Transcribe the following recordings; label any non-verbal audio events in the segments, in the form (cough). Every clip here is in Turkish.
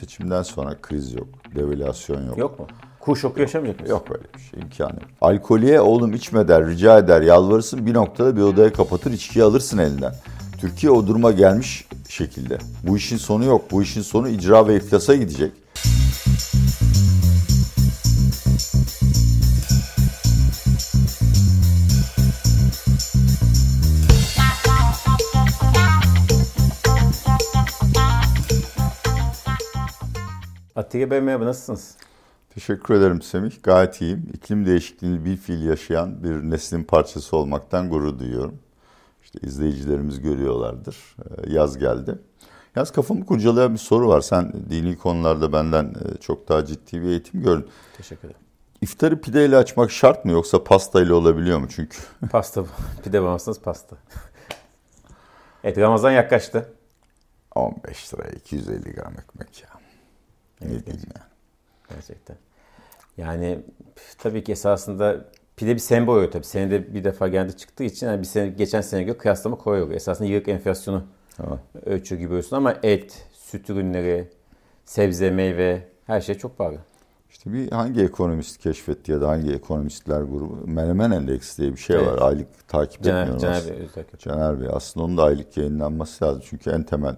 Seçimden sonra kriz yok, devalüasyon yok. Yok mu? Kur şoku yaşamayacak mıyız? Yok öyle bir şey imkanı yok. Alkoliye oğlum içme der, rica eder, yalvarırsın bir noktada bir odaya kapatır içkiyi alırsın elinden. Türkiye o duruma gelmiş şekilde. Bu işin sonu yok. Bu işin sonu icra ve iflasa gidecek. Atiye Bey merhaba nasılsınız? Teşekkür ederim Semih. Gayet iyiyim. İklim değişikliğini bir fiil yaşayan bir neslin parçası olmaktan gurur duyuyorum. İşte izleyicilerimiz görüyorlardır. Ee, Yaz geldi. Yaz kafamı kurcalayan bir soru var. Sen dini konularda benden e, çok daha ciddi bir eğitim gördün. Teşekkür ederim. İftarı pideyle açmak şart mı yoksa pastayla olabiliyor mu? Çünkü (laughs) Pasta, pide bulamazsanız pasta. evet Ramazan yaklaştı. 15 liraya 250 gram ekmek ya. Evet, diyeyim ya. Gerçekten. Yani tabii ki esasında pide bir sembol oluyor tabii. Senede bir defa geldi çıktığı için yani bir sene, geçen sene göre kıyaslama kolay oluyor. Esasında yıllık enflasyonu Tamam. ölçüyor gibi oluyorsun ama et, süt ürünleri, sebze, meyve her şey çok pahalı. İşte bir hangi ekonomist keşfetti ya da hangi ekonomistler grubu? Menemen Endeksi diye bir şey Evet. var. Aylık takip Caner, etmiyorum. Caner aslında. Bey. Caner Bey aslında onun da aylık yayınlanması lazım. Çünkü en temel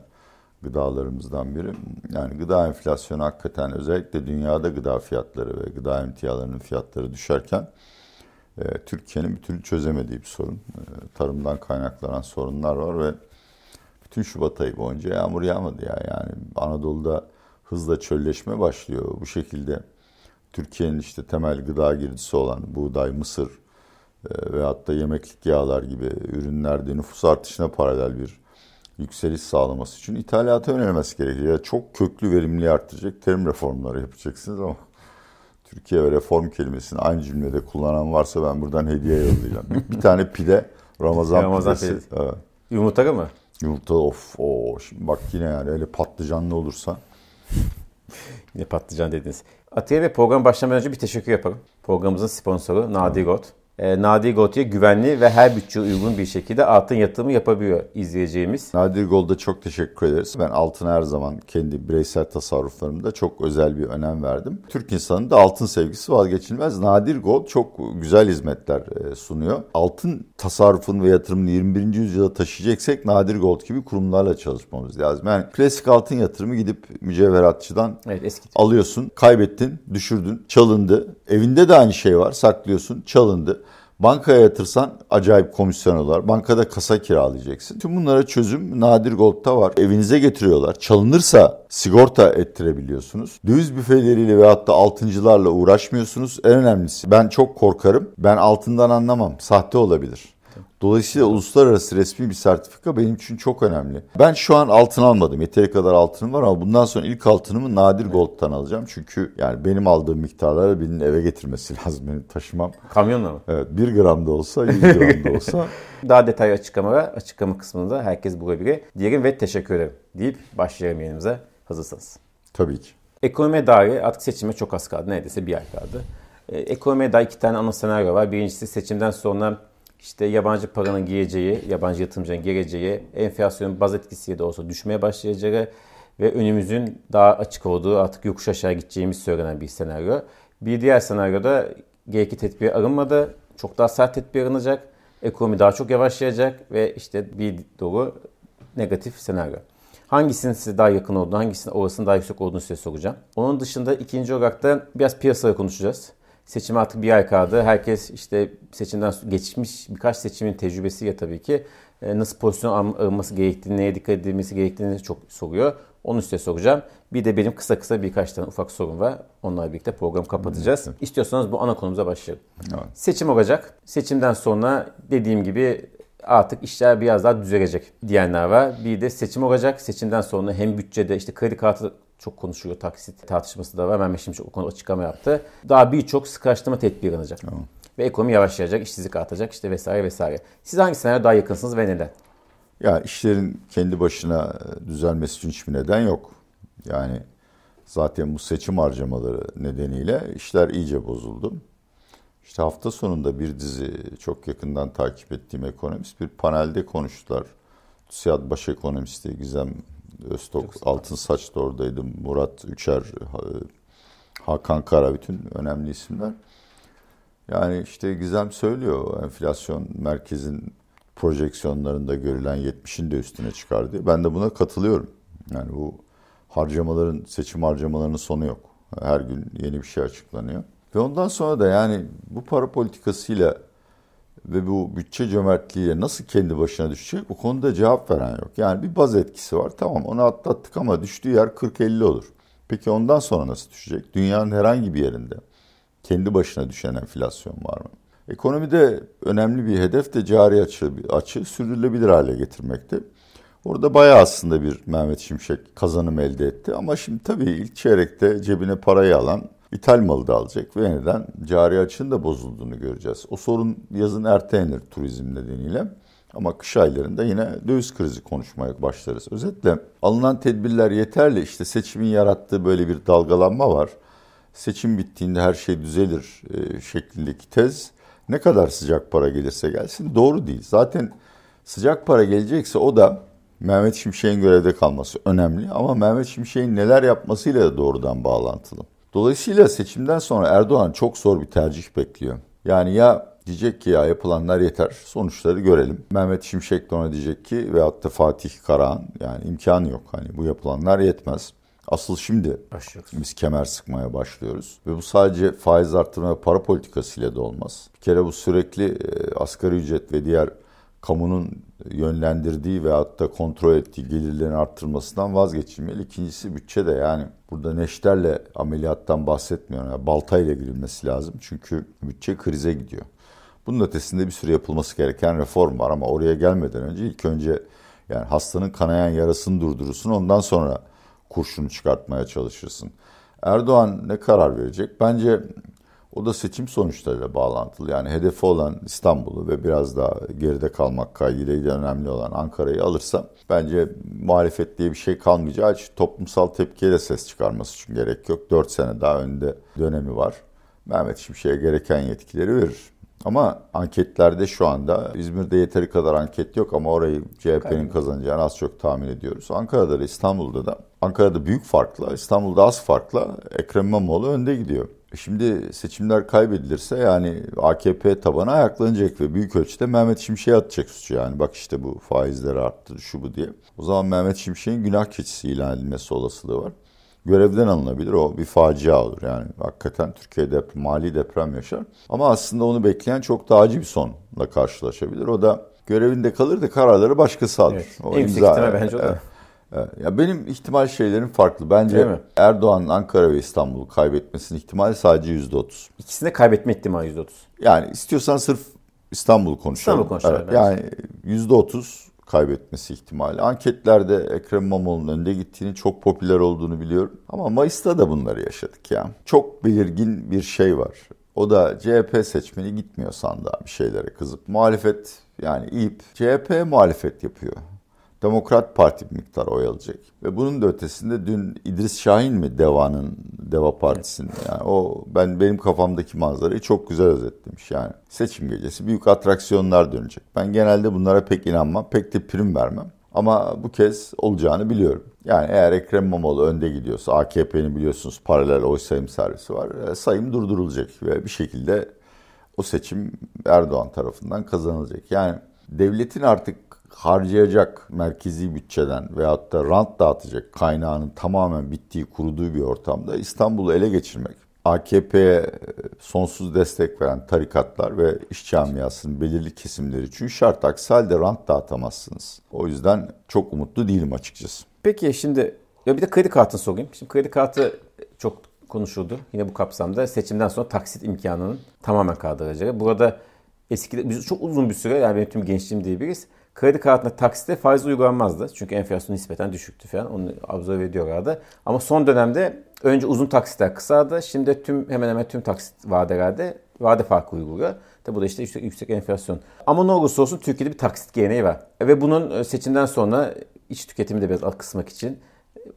gıdalarımızdan biri. Yani gıda enflasyonu hakikaten özellikle dünyada gıda fiyatları ve gıda emtialarının fiyatları düşerken e, Türkiye'nin bir türlü çözemediği bir sorun. E, tarımdan kaynaklanan sorunlar var ve bütün Şubat ayı boyunca yağmur yağmadı ya. Yani Anadolu'da hızla çölleşme başlıyor. Bu şekilde Türkiye'nin işte temel gıda girdisi olan buğday, mısır e, ve hatta yemeklik yağlar gibi ürünlerde nüfus artışına paralel bir yükseliş sağlaması için ithalata yönelmesi gerekiyor. Ya çok köklü verimliliği arttıracak terim reformları yapacaksınız ama Türkiye ve reform kelimesini aynı cümlede kullanan varsa ben buradan hediye yollayacağım. Bir, tane pide Ramazan, Ramazan pidesi. pidesi. Evet. Yumurtalı mı? Yumurta of o şimdi bak yine yani öyle patlıcanlı olursa Yine patlıcan dediniz. Atiye Bey program başlamadan önce bir teşekkür yapalım. Programımızın sponsoru Nadir Gold. E, Nadir Gold'ya güvenli ve her bütçeye uygun bir şekilde altın yatırımı yapabiliyor izleyeceğimiz. Nadir Gold'a çok teşekkür ederiz. Ben altına her zaman kendi bireysel tasarruflarımda çok özel bir önem verdim. Türk insanının da altın sevgisi vazgeçilmez. Nadir Gold çok güzel hizmetler e, sunuyor. Altın tasarrufunu ve yatırımını 21. yüzyıla taşıyacaksak Nadir Gold gibi kurumlarla çalışmamız lazım. Yani klasik altın yatırımı gidip mücevheratçıdan Evet eski. alıyorsun, kaybettin, düşürdün, çalındı. Evinde de aynı şey var, saklıyorsun, çalındı. Bankaya yatırsan acayip komisyon alıyorlar. Bankada kasa kiralayacaksın. Tüm bunlara çözüm Nadir Gold'da var. Evinize getiriyorlar. Çalınırsa sigorta ettirebiliyorsunuz. Döviz büfeleriyle ve hatta altıncılarla uğraşmıyorsunuz. En önemlisi ben çok korkarım. Ben altından anlamam. Sahte olabilir. Dolayısıyla uluslararası resmi bir sertifika benim için çok önemli. Ben şu an altın almadım. Yeteri kadar altınım var ama bundan sonra ilk altınımı Nadir Gold'dan alacağım. Çünkü yani benim aldığım miktarları birinin eve getirmesi (laughs) lazım. Benim taşımam. Kamyonla mı? Evet 1 gram da olsa 100 gram da (laughs) olsa. Daha detaylı açıklamalar açıklama kısmında herkes bulabilir. Diyelim ve teşekkür ederim deyip başlayalım yayınımıza hazırsanız. Tabii ki. Ekonomiye dair artık seçime çok az kaldı. Neredeyse bir ay kaldı. Ee, ekonomiye dair iki tane ana senaryo var. Birincisi seçimden sonra işte yabancı paranın gireceği, yabancı yatırımcının gireceği, enflasyonun baz etkisiyle de olsa düşmeye başlayacağı ve önümüzün daha açık olduğu artık yokuş aşağı gideceğimiz söylenen bir senaryo. Bir diğer senaryoda gerekli tedbir alınmadı. Çok daha sert tedbir alınacak. Ekonomi daha çok yavaşlayacak ve işte bir doğru negatif senaryo. Hangisinin size daha yakın olduğunu, hangisinin orasının daha yüksek olduğunu size soracağım. Onun dışında ikinci olarak da biraz piyasaya konuşacağız. Seçime artık bir ay kaldı. Herkes işte seçimden geçmiş birkaç seçimin tecrübesiyle tabii ki e, nasıl pozisyon al- alınması gerektiğini, neye dikkat edilmesi gerektiğini çok soruyor. Onu size soracağım. Bir de benim kısa kısa birkaç tane ufak sorum var. Onlarla birlikte programı kapatacağız. İstiyorsanız bu ana konumuza başlayalım. Evet. Seçim olacak. Seçimden sonra dediğim gibi artık işler biraz daha düzelecek diyenler var. Bir de seçim olacak. Seçimden sonra hem bütçede işte kredi kartı çok konuşuluyor. Taksit tartışması da var. Mehmet Şimşek o konuda açıklama yaptı. Daha birçok sıkılaştırma tedbiri alınacak. Ve ekonomi yavaşlayacak, işsizlik artacak işte vesaire vesaire. Siz hangi senaryo daha yakınsınız ve neden? Ya işlerin kendi başına e, düzelmesi için hiçbir neden yok. Yani zaten bu seçim harcamaları nedeniyle işler iyice bozuldu. İşte hafta sonunda bir dizi çok yakından takip ettiğim ekonomist bir panelde konuştular. TÜSİAD baş ekonomisti Gizem Öztok, Altın Saç da oradaydı. Murat Üçer, Hakan Kara bütün önemli isimler. Yani işte Gizem söylüyor enflasyon merkezin projeksiyonlarında görülen 70'in de üstüne çıkardı. Ben de buna katılıyorum. Yani bu harcamaların, seçim harcamalarının sonu yok. Her gün yeni bir şey açıklanıyor. Ve ondan sonra da yani bu para politikasıyla ve bu bütçe cömertliğiyle nasıl kendi başına düşecek bu konuda cevap veren yok. Yani bir baz etkisi var tamam onu atlattık ama düştüğü yer 40-50 olur. Peki ondan sonra nasıl düşecek? Dünyanın herhangi bir yerinde kendi başına düşen enflasyon var mı? Ekonomide önemli bir hedef de cari açı, açı sürdürülebilir hale getirmekte. Orada bayağı aslında bir Mehmet Şimşek kazanım elde etti. Ama şimdi tabii ilk çeyrekte cebine parayı alan ithal malı da alacak ve yeniden cari açının da bozulduğunu göreceğiz. O sorun yazın ertelenir turizm nedeniyle. Ama kış aylarında yine döviz krizi konuşmaya başlarız. Özetle alınan tedbirler yeterli. İşte seçimin yarattığı böyle bir dalgalanma var. Seçim bittiğinde her şey düzelir e, şeklindeki tez ne kadar sıcak para gelirse gelsin doğru değil. Zaten sıcak para gelecekse o da Mehmet Şimşek'in görevde kalması önemli ama Mehmet Şimşek'in neler yapmasıyla da doğrudan bağlantılı. Dolayısıyla seçimden sonra Erdoğan çok zor bir tercih bekliyor. Yani ya diyecek ki ya yapılanlar yeter sonuçları görelim. Mehmet Şimşek de ona diyecek ki veyahut da Fatih Karahan yani imkanı yok. Hani bu yapılanlar yetmez. Asıl şimdi Başlıyoruz. biz kemer sıkmaya başlıyoruz. Ve bu sadece faiz artırma ve para politikasıyla da olmaz. Bir kere bu sürekli e, asgari ücret ve diğer kamunun yönlendirdiği ve hatta kontrol ettiği gelirlerin arttırmasından vazgeçilmeli. İkincisi bütçe de yani burada neşterle ameliyattan bahsetmiyorum. Yani baltayla girilmesi lazım. Çünkü bütçe krize gidiyor. Bunun ötesinde bir sürü yapılması gereken reform var ama oraya gelmeden önce ilk önce yani hastanın kanayan yarasını durdurursun ondan sonra kurşunu çıkartmaya çalışırsın. Erdoğan ne karar verecek? Bence o da seçim sonuçlarıyla bağlantılı. Yani hedefi olan İstanbul'u ve biraz daha geride kalmak kaydıyla önemli olan Ankara'yı alırsa bence muhalefet diye bir şey kalmayacağı için toplumsal tepkiye de ses çıkarması için gerek yok. 4 sene daha önde dönemi var. Mehmet Şimşek'e gereken yetkileri verir. Ama anketlerde şu anda İzmir'de yeteri kadar anket yok ama orayı CHP'nin kazanacağını az çok tahmin ediyoruz. Ankara'da da İstanbul'da da Ankara'da büyük farkla İstanbul'da az farkla Ekrem İmamoğlu önde gidiyor. E şimdi seçimler kaybedilirse yani AKP tabanı ayaklanacak ve büyük ölçüde Mehmet Şimşek'e atacak suçu yani. Bak işte bu faizleri arttı şu bu diye. O zaman Mehmet Şimşek'in günah keçisi ilan edilmesi olasılığı var. Görevden alınabilir o bir facia olur yani. Hakikaten Türkiye deprem, mali deprem yaşar. Ama aslında onu bekleyen çok daha acı bir sonla karşılaşabilir. O da görevinde kalır da kararları başkası alır. Evet. O en imza, bence o da. Ya benim ihtimal şeylerin farklı. Bence Erdoğan'ın Ankara ve İstanbul'u kaybetmesinin ihtimali sadece yüzde otuz. İkisini kaybetme ihtimali yüzde otuz. Yani istiyorsan sırf İstanbul'u konuşalım. İstanbul konuşalım. Evet, yani yüzde otuz kaybetmesi ihtimali. Anketlerde Ekrem İmamoğlu'nun önde gittiğini, çok popüler olduğunu biliyorum. Ama Mayıs'ta da bunları yaşadık ya. Çok belirgin bir şey var. O da CHP seçmeni gitmiyor sandığa bir şeylere kızıp. Muhalefet yani İYİP CHP muhalefet yapıyor. Demokrat Parti bir miktar oy alacak. Ve bunun da ötesinde dün İdris Şahin mi Deva'nın Deva Partisi'nin yani o ben benim kafamdaki manzarayı çok güzel özetlemiş yani. Seçim gecesi büyük atraksiyonlar dönecek. Ben genelde bunlara pek inanmam, pek de prim vermem. Ama bu kez olacağını biliyorum. Yani eğer Ekrem İmamoğlu önde gidiyorsa AKP'nin biliyorsunuz paralel oy sayım servisi var. E, sayım durdurulacak ve bir şekilde o seçim Erdoğan tarafından kazanılacak. Yani devletin artık harcayacak merkezi bütçeden veyahut da rant dağıtacak kaynağının tamamen bittiği, kuruduğu bir ortamda İstanbul'u ele geçirmek, AKP'ye sonsuz destek veren tarikatlar ve iş camiasının belirli kesimleri için şart. Aksi halde rant dağıtamazsınız. O yüzden çok umutlu değilim açıkçası. Peki şimdi ya bir de kredi kartını sorayım. Şimdi kredi kartı çok konuşuldu. Yine bu kapsamda seçimden sonra taksit imkanının tamamen kaldıracağı. Burada eskide biz çok uzun bir süre yani benim tüm gençliğim diyebiliriz Kredi kartına taksite faiz uygulanmazdı. Çünkü enflasyon nispeten düşüktü falan. Onu absorbe ediyorlardı. Ama son dönemde önce uzun taksitler kısaldı. Şimdi tüm hemen hemen tüm taksit vadelerde vade farkı uyguluyor. Tabi bu da işte yüksek, yüksek enflasyon. Ama ne olursa olsun Türkiye'de bir taksit geleneği var. Ve bunun e, seçimden sonra iç tüketimi de biraz kısmak için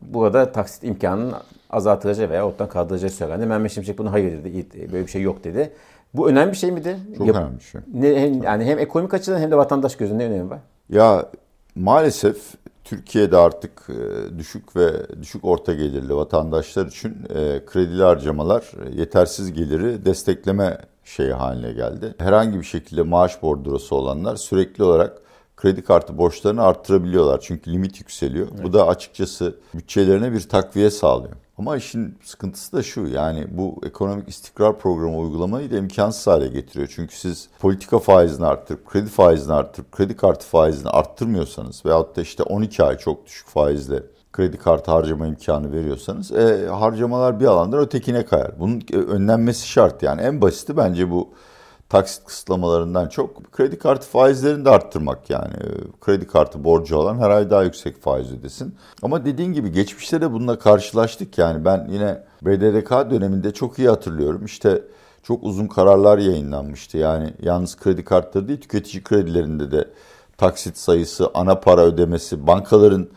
burada taksit imkanının azaltılacağı veya ortadan kaldıracağı söylendi. Mehmet Şimşek bunu hayır dedi. Böyle bir şey yok dedi. Bu önemli bir şey midir? Çok Yap- önemli bir şey. Ne, hem, yani hem ekonomik açıdan hem de vatandaş gözünde ne önemi var? Ya maalesef Türkiye'de artık e, düşük ve düşük orta gelirli vatandaşlar için e, kredili harcamalar yetersiz geliri destekleme şeyi haline geldi. Herhangi bir şekilde maaş bordrosu olanlar sürekli olarak kredi kartı borçlarını arttırabiliyorlar. Çünkü limit yükseliyor. Evet. Bu da açıkçası bütçelerine bir takviye sağlıyor. Ama işin sıkıntısı da şu yani bu ekonomik istikrar programı uygulamayı da imkansız hale getiriyor. Çünkü siz politika faizini arttırıp, kredi faizini arttırıp, kredi kartı faizini arttırmıyorsanız veyahut da işte 12 ay çok düşük faizle kredi kartı harcama imkanı veriyorsanız e, harcamalar bir alandan ötekine kayar. Bunun önlenmesi şart yani en basiti bence bu taksit kısıtlamalarından çok kredi kartı faizlerini de arttırmak yani. Kredi kartı borcu olan her ay daha yüksek faiz ödesin. Ama dediğin gibi geçmişte de bununla karşılaştık yani. Ben yine BDDK döneminde çok iyi hatırlıyorum. İşte çok uzun kararlar yayınlanmıştı. Yani yalnız kredi kartları değil tüketici kredilerinde de taksit sayısı, ana para ödemesi, bankaların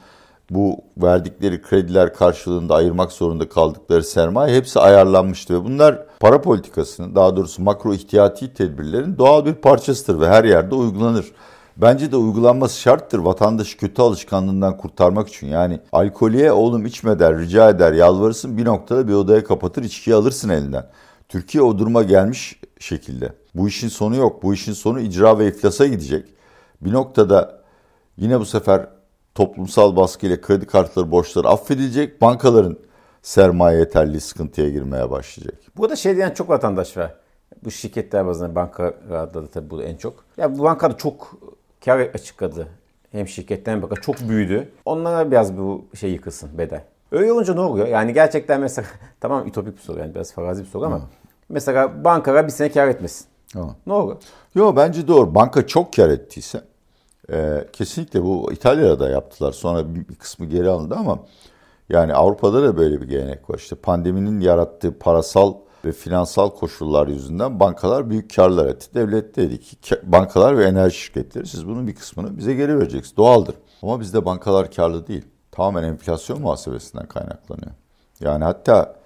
bu verdikleri krediler karşılığında ayırmak zorunda kaldıkları sermaye hepsi ayarlanmıştı ve bunlar para politikasının daha doğrusu makro ihtiyati tedbirlerin doğal bir parçasıdır ve her yerde uygulanır. Bence de uygulanması şarttır vatandaşı kötü alışkanlığından kurtarmak için. Yani alkolye oğlum içme der, rica eder, yalvarırsın bir noktada bir odaya kapatır içkiyi alırsın elinden. Türkiye o duruma gelmiş şekilde. Bu işin sonu yok. Bu işin sonu icra ve iflasa gidecek. Bir noktada yine bu sefer toplumsal baskıyla kredi kartları borçları affedilecek. Bankaların sermaye yeterli sıkıntıya girmeye başlayacak. Burada şey diyen çok vatandaş var. Bu şirketler bazında bankalarda da tabii bu en çok. Ya bu bankada çok kar açıkladı. Hem şirketten bakar çok büyüdü. Onlara biraz bu şey yıkılsın bedel. Öyle olunca ne oluyor? Yani gerçekten mesela (laughs) tamam ütopik bir soru yani biraz farazi bir soru ama hmm. mesela bankara bir sene kar etmesin. Tamam. Ne olur? Yok bence doğru. Banka çok kar ettiyse e, kesinlikle bu İtalya'da da yaptılar. Sonra bir kısmı geri alındı ama yani Avrupa'da da böyle bir gelenek var. İşte pandeminin yarattığı parasal ve finansal koşullar yüzünden bankalar büyük karlar etti. Devlet dedi ki bankalar ve enerji şirketleri siz bunun bir kısmını bize geri vereceksiniz. Doğaldır. Ama bizde bankalar karlı değil. Tamamen enflasyon muhasebesinden kaynaklanıyor. Yani hatta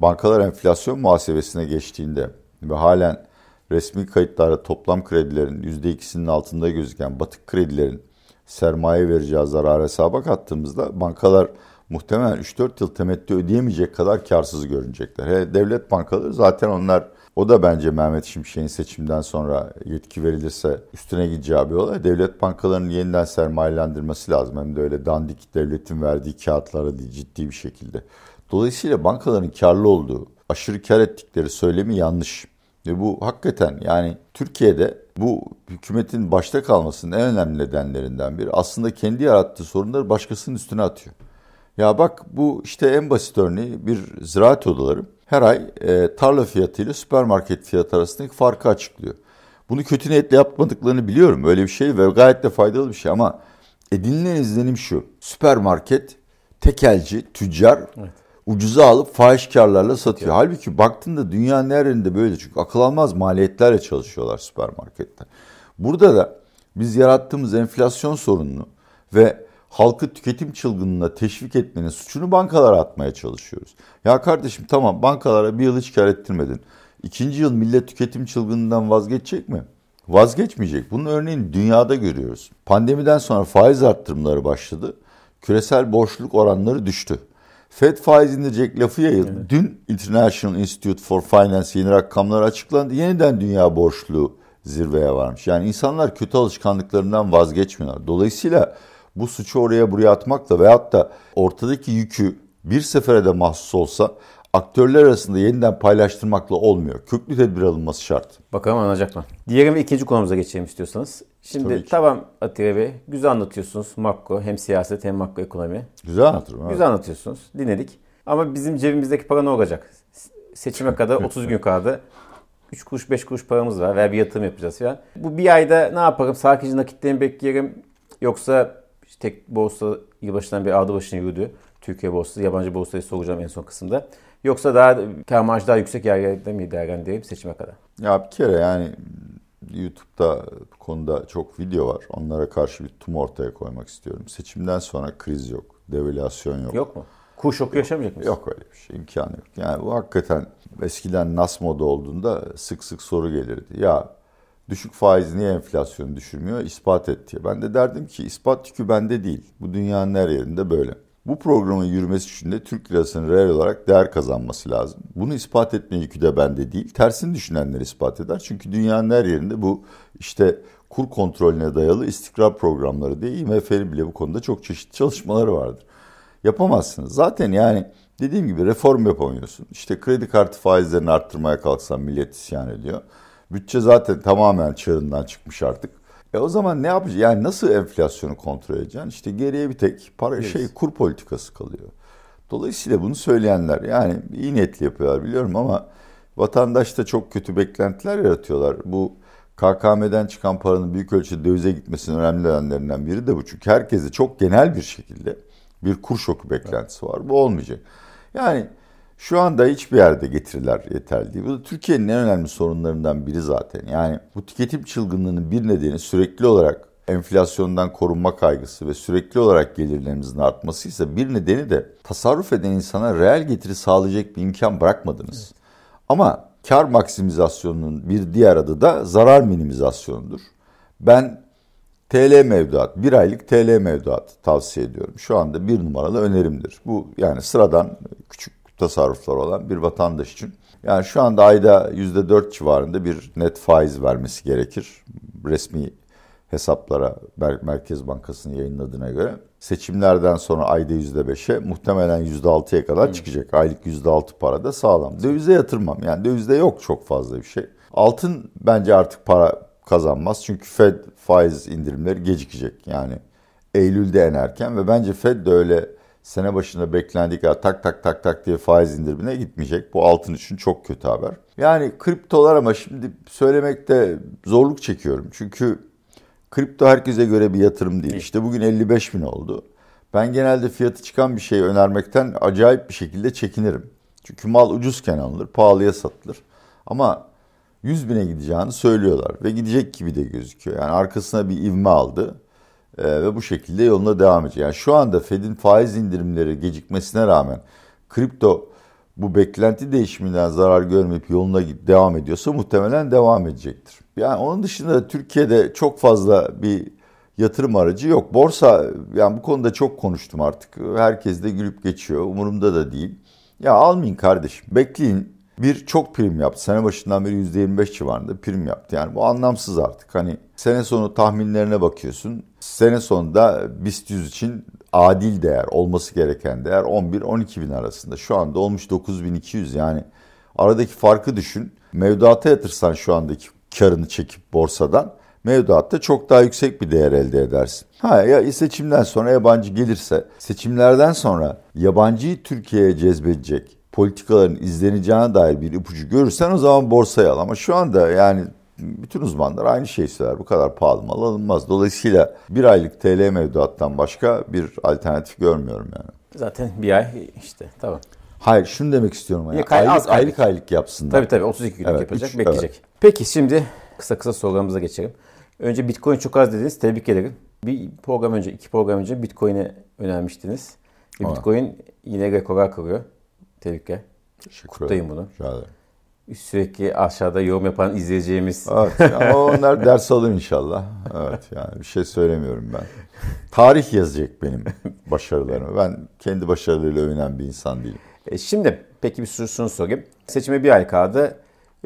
bankalar enflasyon muhasebesine geçtiğinde ve halen resmi kayıtlarda toplam kredilerin %2'sinin altında gözüken batık kredilerin sermaye vereceği zarar hesaba kattığımızda bankalar muhtemelen 3-4 yıl temettü ödeyemeyecek kadar karsız görünecekler. He, devlet bankaları zaten onlar o da bence Mehmet Şimşek'in seçimden sonra yetki verilirse üstüne gideceği bir olay. Devlet bankalarının yeniden sermayelendirmesi lazım. Hem de öyle dandik devletin verdiği kağıtlara değil ciddi bir şekilde. Dolayısıyla bankaların karlı olduğu, aşırı kar ettikleri söylemi yanlış. Ve bu hakikaten yani Türkiye'de bu hükümetin başta kalmasının en önemli nedenlerinden biri aslında kendi yarattığı sorunları başkasının üstüne atıyor. Ya bak bu işte en basit örneği bir ziraat odaları her ay e, tarla fiyatı ile süpermarket fiyatı arasındaki farkı açıklıyor. Bunu kötü niyetle yapmadıklarını biliyorum. Öyle bir şey ve gayet de faydalı bir şey ama edinilen izlenim şu. Süpermarket, tekelci, tüccar evet ucuza alıp fahiş karlarla satıyor. Evet. Halbuki baktığında dünyanın nerede böyle çünkü akıl almaz maliyetlerle çalışıyorlar süpermarketler. Burada da biz yarattığımız enflasyon sorununu ve halkı tüketim çılgınlığına teşvik etmenin suçunu bankalara atmaya çalışıyoruz. Ya kardeşim tamam bankalara bir yıl hiç kar ettirmedin. İkinci yıl millet tüketim çılgınlığından vazgeçecek mi? Vazgeçmeyecek. Bunun örneğini dünyada görüyoruz. Pandemiden sonra faiz arttırımları başladı. Küresel borçluluk oranları düştü. Fed faiz indirecek lafı yayıldı. Evet. Dün International Institute for Finance yeni rakamlar açıklandı. Yeniden dünya borçlu zirveye varmış. Yani insanlar kötü alışkanlıklarından vazgeçmiyorlar. Dolayısıyla bu suçu oraya buraya atmakla veyahut da ortadaki yükü bir sefere de mahsus olsa aktörler arasında yeniden paylaştırmakla olmuyor. Köklü tedbir alınması şart. Bakalım anlayacak mı? Diğer ve ikinci konumuza geçelim istiyorsanız. Şimdi tamam Atiye Bey, güzel anlatıyorsunuz makro hem siyaset hem makro ekonomi. Güzel anlatırım. Evet. Güzel anlatıyorsunuz, dinledik. Ama bizim cebimizdeki para ne olacak? Seçime kadar (laughs) 30 gün kaldı. 3 kuruş 5 kuruş paramız var veya bir yatırım yapacağız falan. Bu bir ayda ne yaparım? Sakince nakitlerini bekleyelim. Yoksa tek borsa yılbaşından bir aldı başını yürüdü. Türkiye borsası, yabancı borsayı soracağım en son kısımda. Yoksa daha kar marjı daha yüksek yerlerde mi değerlendireyim seçime kadar? Ya bir kere yani YouTube'da bu konuda çok video var. Onlara karşı bir tum ortaya koymak istiyorum. Seçimden sonra kriz yok, devalüasyon yok. Yok mu? Kur şoku yaşamayacak mısın? Yok öyle bir şey. imkanı yok. Yani bu hakikaten eskiden NAS modu olduğunda sık sık soru gelirdi. Ya düşük faiz niye enflasyonu düşürmüyor? İspat et diye. Ben de derdim ki ispat yükü bende değil. Bu dünyanın her yerinde böyle. Bu programın yürümesi için de Türk lirasının reel olarak değer kazanması lazım. Bunu ispat etme yükü de bende değil. Tersini düşünenler ispat eder. Çünkü dünyanın her yerinde bu işte kur kontrolüne dayalı istikrar programları diye IMF'nin bile bu konuda çok çeşitli çalışmaları vardır. Yapamazsınız. Zaten yani dediğim gibi reform yapamıyorsun. İşte kredi kartı faizlerini arttırmaya kalksan millet isyan ediyor. Bütçe zaten tamamen çığırından çıkmış artık. E o zaman ne yapacaksın? Yani nasıl enflasyonu kontrol edeceksin? İşte geriye bir tek para yes. şey kur politikası kalıyor. Dolayısıyla bunu söyleyenler yani iyi niyetli yapıyorlar biliyorum ama vatandaşta çok kötü beklentiler yaratıyorlar. Bu KKM'den çıkan paranın büyük ölçüde dövize gitmesinin önemli nedenlerinden biri de bu. Çünkü herkese çok genel bir şekilde bir kur şoku beklentisi var. Bu olmayacak. Yani şu anda hiçbir yerde getiriler yeterli değil. Bu da Türkiye'nin en önemli sorunlarından biri zaten. Yani bu tüketim çılgınlığının bir nedeni sürekli olarak enflasyondan korunma kaygısı ve sürekli olarak gelirlerimizin artmasıysa bir nedeni de tasarruf eden insana reel getiri sağlayacak bir imkan bırakmadınız. Evet. Ama kar maksimizasyonunun bir diğer adı da zarar minimizasyonudur. Ben TL mevduat, bir aylık TL mevduat tavsiye ediyorum. Şu anda bir numaralı önerimdir. Bu yani sıradan küçük tasarruflar olan bir vatandaş için. Yani şu anda ayda %4 civarında bir net faiz vermesi gerekir. Resmi hesaplara Merkez Bankası'nın yayınladığına göre seçimlerden sonra ayda %5'e muhtemelen %6'ya kadar çıkacak. Aylık %6 para da sağlam. Dövize yatırmam. Yani dövizde yok çok fazla bir şey. Altın bence artık para kazanmaz. Çünkü Fed faiz indirimleri gecikecek. Yani Eylül'de en erken ve bence Fed de öyle sene başında beklendik ya tak tak tak tak diye faiz indirimine gitmeyecek. Bu altın için çok kötü haber. Yani kriptolar ama şimdi söylemekte zorluk çekiyorum. Çünkü kripto herkese göre bir yatırım değil. İşte bugün 55 bin oldu. Ben genelde fiyatı çıkan bir şey önermekten acayip bir şekilde çekinirim. Çünkü mal ucuzken alınır, pahalıya satılır. Ama 100 bine gideceğini söylüyorlar ve gidecek gibi de gözüküyor. Yani arkasına bir ivme aldı e, ve bu şekilde yoluna devam edecek. Yani şu anda Fed'in faiz indirimleri gecikmesine rağmen kripto bu beklenti değişiminden zarar görmeyip yoluna devam ediyorsa muhtemelen devam edecektir. Yani onun dışında Türkiye'de çok fazla bir yatırım aracı yok. Borsa yani bu konuda çok konuştum artık. Herkes de gülüp geçiyor. Umurumda da değil. Ya almayın kardeşim. Bekleyin bir çok prim yaptı. Sene başından beri %25 civarında prim yaptı. Yani bu anlamsız artık. Hani sene sonu tahminlerine bakıyorsun. Sene sonunda BIST 100 için adil değer, olması gereken değer 11-12 bin arasında. Şu anda olmuş 9200 yani aradaki farkı düşün. Mevduata yatırsan şu andaki karını çekip borsadan mevduatta çok daha yüksek bir değer elde edersin. Ha ya seçimden sonra yabancı gelirse seçimlerden sonra yabancıyı Türkiye'ye cezbedecek politikaların izleneceğine dair bir ipucu görürsen o zaman borsaya al. Ama şu anda yani bütün uzmanlar aynı şeyi söyler. Bu kadar pahalı mal alınmaz. Dolayısıyla bir aylık TL mevduattan başka bir alternatif görmüyorum yani. Zaten bir ay işte tamam. Hayır şunu demek istiyorum. Yani. aylık, az, aylık aylık yapsınlar. Tabii tabii 32 günlük evet, yapacak üç, bekleyecek. Evet. Peki şimdi kısa kısa sorularımıza geçelim. Önce Bitcoin çok az dediniz. Tebrik ederim. Bir program önce, iki program önce Bitcoin'e önermiştiniz. Ve Bitcoin yine rekorlar kırıyor. Tebrikler. Teşekkür Kutlayın bunu. Sürekli aşağıda yorum yapan izleyeceğimiz. Evet. (laughs) Ama onlar ders alır inşallah. Evet yani bir şey söylemiyorum ben. Tarih yazacak benim başarılarımı. Ben kendi başarılarıyla övünen bir insan değilim. E şimdi peki bir şunu sorayım. Seçime bir ay kaldı.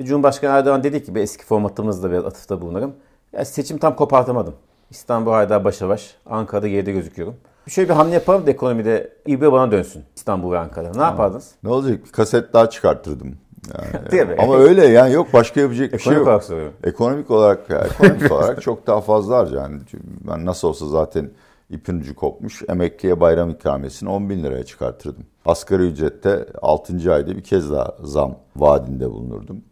Cumhurbaşkanı Erdoğan dedi ki eski formatımızda biraz atıfta bulunarım. Ya seçim tam kopartamadım. İstanbul hala başa baş. Ankara'da geride gözüküyorum. Şöyle bir hamle yapalım da ekonomide İBB bana dönsün İstanbul ve Ankara. Ne yapardınız? Ne olacak? Bir kaset daha çıkarttırdım. (laughs) Yani, Değil mi? Ama öyle yani yok başka yapacak bir şey yok. Olarak soruyorum. Ekonomik olarak yani, ekonomik (laughs) olarak çok daha fazla harcar. Yani ben nasıl olsa zaten ipin ucu kopmuş. Emekliye bayram ikramiyesini 10 bin liraya çıkartırdım. Asgari ücrette 6. ayda bir kez daha zam vaadinde bulunurdum.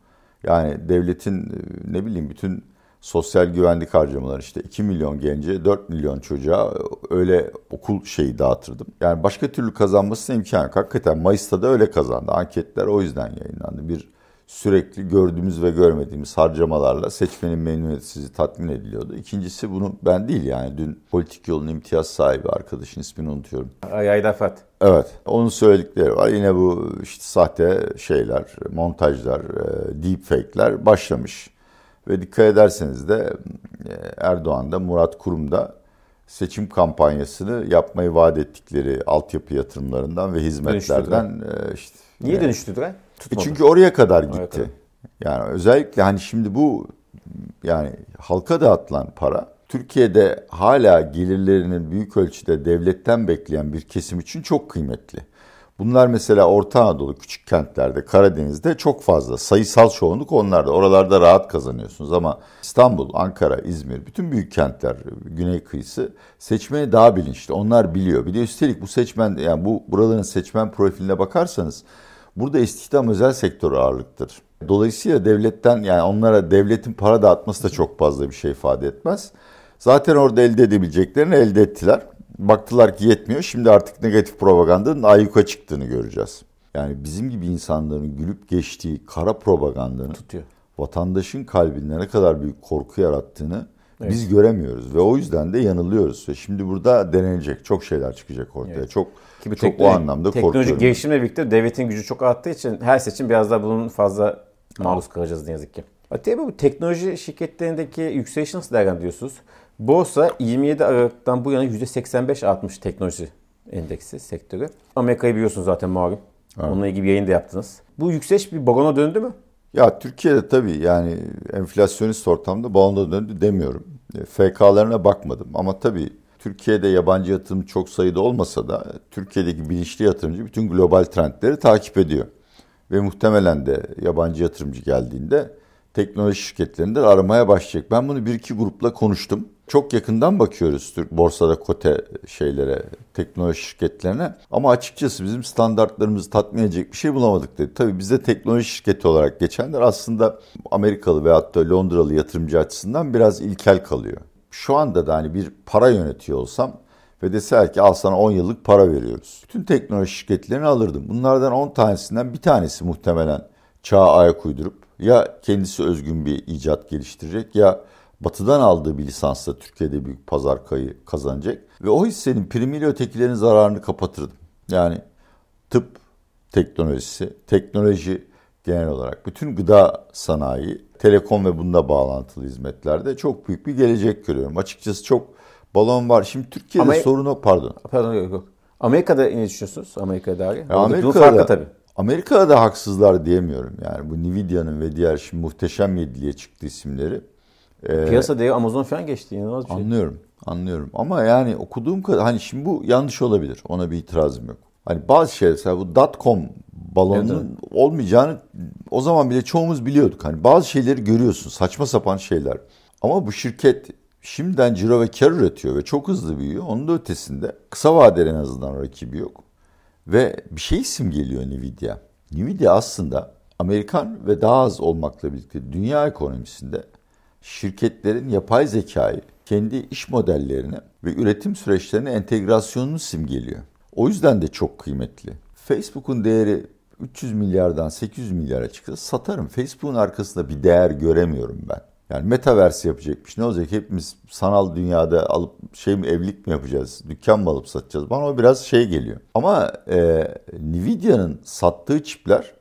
Yani devletin ne bileyim bütün sosyal güvenlik harcamaları işte 2 milyon gence 4 milyon çocuğa öyle okul şeyi dağıtırdım. Yani başka türlü kazanması imkan yok. Hakikaten Mayıs'ta da öyle kazandı. Anketler o yüzden yayınlandı. Bir sürekli gördüğümüz ve görmediğimiz harcamalarla seçmenin memnuniyeti sizi tatmin ediliyordu. İkincisi bunu ben değil yani dün politik yolun imtiyaz sahibi arkadaşın ismini unutuyorum. Ayda Fat. Evet. Onun söyledikleri var. Yine bu işte sahte şeyler, montajlar, deepfake'ler başlamış. Ve dikkat ederseniz de e, Erdoğan da Murat Kurum da seçim kampanyasını yapmayı vaat ettikleri altyapı yatırımlarından ve hizmetlerden e, işte Niye yani, dönüştürdüler? E çünkü oraya kadar gitti. Oraya kadar. Yani özellikle hani şimdi bu yani halka dağıtılan para Türkiye'de hala gelirlerinin büyük ölçüde devletten bekleyen bir kesim için çok kıymetli. Bunlar mesela Orta Anadolu küçük kentlerde, Karadeniz'de çok fazla. Sayısal çoğunluk onlarda. Oralarda rahat kazanıyorsunuz ama İstanbul, Ankara, İzmir, bütün büyük kentler, güney kıyısı seçmeni daha bilinçli. Onlar biliyor. Bir de üstelik bu seçmen, yani bu buraların seçmen profiline bakarsanız burada istihdam özel sektör ağırlıktır. Dolayısıyla devletten yani onlara devletin para dağıtması da çok fazla bir şey ifade etmez. Zaten orada elde edebileceklerini elde ettiler. Baktılar ki yetmiyor. Şimdi artık negatif propagandanın ayyuka çıktığını göreceğiz. Yani bizim gibi insanların gülüp geçtiği kara propagandanın tutuyor. Vatandaşın kalbinde ne kadar büyük korku yarattığını evet. biz göremiyoruz ve o yüzden de yanılıyoruz ve şimdi burada denenecek çok şeyler çıkacak ortaya. Evet. Çok Ki çok o anlamda teknolojik korkuyorum. Teknolojik gelişimle birlikte devletin gücü çok arttığı için her seçim biraz daha bunun fazla maruz kalacağız ne yazık ki. Atiye bu teknoloji şirketlerindeki yükselişi nasıl değerlendiriyorsunuz? Borsa 27 Aralık'tan bu yana %85 artmış teknoloji endeksi sektörü. Amerika'yı biliyorsunuz zaten malum. Evet. Onunla ilgili bir yayın da yaptınız. Bu yükseliş bir balona döndü mü? Ya Türkiye'de tabii yani enflasyonist ortamda balona döndü demiyorum. E, FK'larına bakmadım ama tabii Türkiye'de yabancı yatırım çok sayıda olmasa da Türkiye'deki bilinçli yatırımcı bütün global trendleri takip ediyor. Ve muhtemelen de yabancı yatırımcı geldiğinde teknoloji şirketlerinde aramaya başlayacak. Ben bunu bir iki grupla konuştum çok yakından bakıyoruz borsada kote şeylere, teknoloji şirketlerine. Ama açıkçası bizim standartlarımızı tatmin edecek bir şey bulamadık dedi. Tabii bize teknoloji şirketi olarak geçenler aslında Amerikalı veyahut da Londralı yatırımcı açısından biraz ilkel kalıyor. Şu anda da hani bir para yönetiyor olsam ve deseler ki al sana 10 yıllık para veriyoruz. Bütün teknoloji şirketlerini alırdım. Bunlardan 10 tanesinden bir tanesi muhtemelen çağa ayak uydurup ya kendisi özgün bir icat geliştirecek ya batıdan aldığı bir lisansla Türkiye'de büyük pazar kayı kazanacak. Ve o hissenin primiyle ötekilerin zararını kapatırdım. Yani tıp teknolojisi, teknoloji genel olarak bütün gıda sanayi, telekom ve bunda bağlantılı hizmetlerde çok büyük bir gelecek görüyorum. Açıkçası çok balon var. Şimdi Türkiye'de Ama, sorunu pardon. Pardon yok yok. Amerika'da ne düşünüyorsunuz? Amerika'da dair. Amerika'da, tabii. Amerika'da da haksızlar diyemiyorum. Yani bu Nvidia'nın ve diğer şimdi muhteşem yediliğe çıktı isimleri ee, Piyasa değeri Amazon falan geçti. İnanılmaz bir şey. Anlıyorum. Anlıyorum. Ama yani okuduğum kadar hani şimdi bu yanlış olabilir. Ona bir itirazım yok. Hani bazı şeyler bu dot.com balonunun evet, olmayacağını o zaman bile çoğumuz biliyorduk. Hani bazı şeyleri görüyorsun. Saçma sapan şeyler. Ama bu şirket şimdiden ciro ve kar üretiyor ve çok hızlı büyüyor. Onun da ötesinde kısa vadeli en azından rakibi yok. Ve bir şey isim geliyor Nvidia. Nvidia aslında Amerikan ve daha az olmakla birlikte dünya ekonomisinde şirketlerin yapay zekayı kendi iş modellerine ve üretim süreçlerine entegrasyonunu simgeliyor. O yüzden de çok kıymetli. Facebook'un değeri 300 milyardan 800 milyara çıksa satarım. Facebook'un arkasında bir değer göremiyorum ben. Yani metaverse yapacakmış. Ne olacak? Hepimiz sanal dünyada alıp şey mi evlilik mi yapacağız? Dükkan mı alıp satacağız? Bana o biraz şey geliyor. Ama e, Nvidia'nın sattığı çipler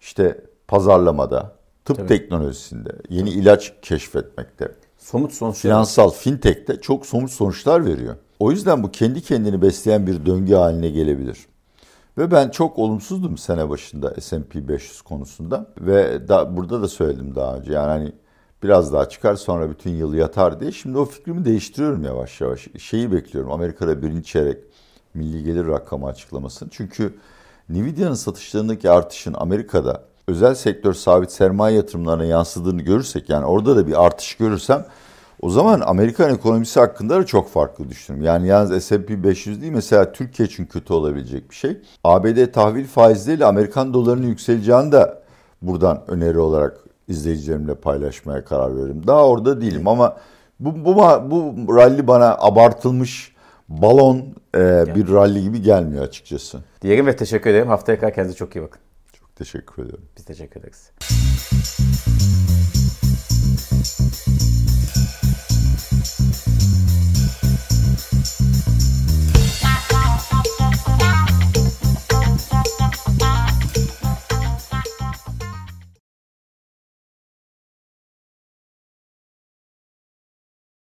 işte pazarlamada, tıp Tabii. teknolojisinde, yeni ilaç keşfetmekte, somut sonuçlar. Finansal fintech'te çok somut sonuçlar veriyor. O yüzden bu kendi kendini besleyen bir döngü haline gelebilir. Ve ben çok olumsuzdum sene başında S&P 500 konusunda ve da, burada da söyledim daha önce. Yani hani biraz daha çıkar sonra bütün yıl yatar diye. Şimdi o fikrimi değiştiriyorum yavaş yavaş. Şeyi bekliyorum Amerika'da birinci çeyrek milli gelir rakamı açıklamasını. Çünkü Nvidia'nın satışlarındaki artışın Amerika'da özel sektör sabit sermaye yatırımlarına yansıdığını görürsek yani orada da bir artış görürsem o zaman Amerikan ekonomisi hakkında da çok farklı düşünüyorum. Yani yalnız S&P 500 değil mesela Türkiye için kötü olabilecek bir şey. ABD tahvil faizleriyle Amerikan dolarının yükseleceğini de buradan öneri olarak izleyicilerimle paylaşmaya karar veririm. Daha orada değilim ama bu, bu, bu rally bana abartılmış balon e, bir rally gibi gelmiyor açıkçası. Diyelim ve teşekkür ederim. Haftaya kadar kendinize çok iyi bakın. Teşekkür ediyorum. Biz teşekkür ederiz.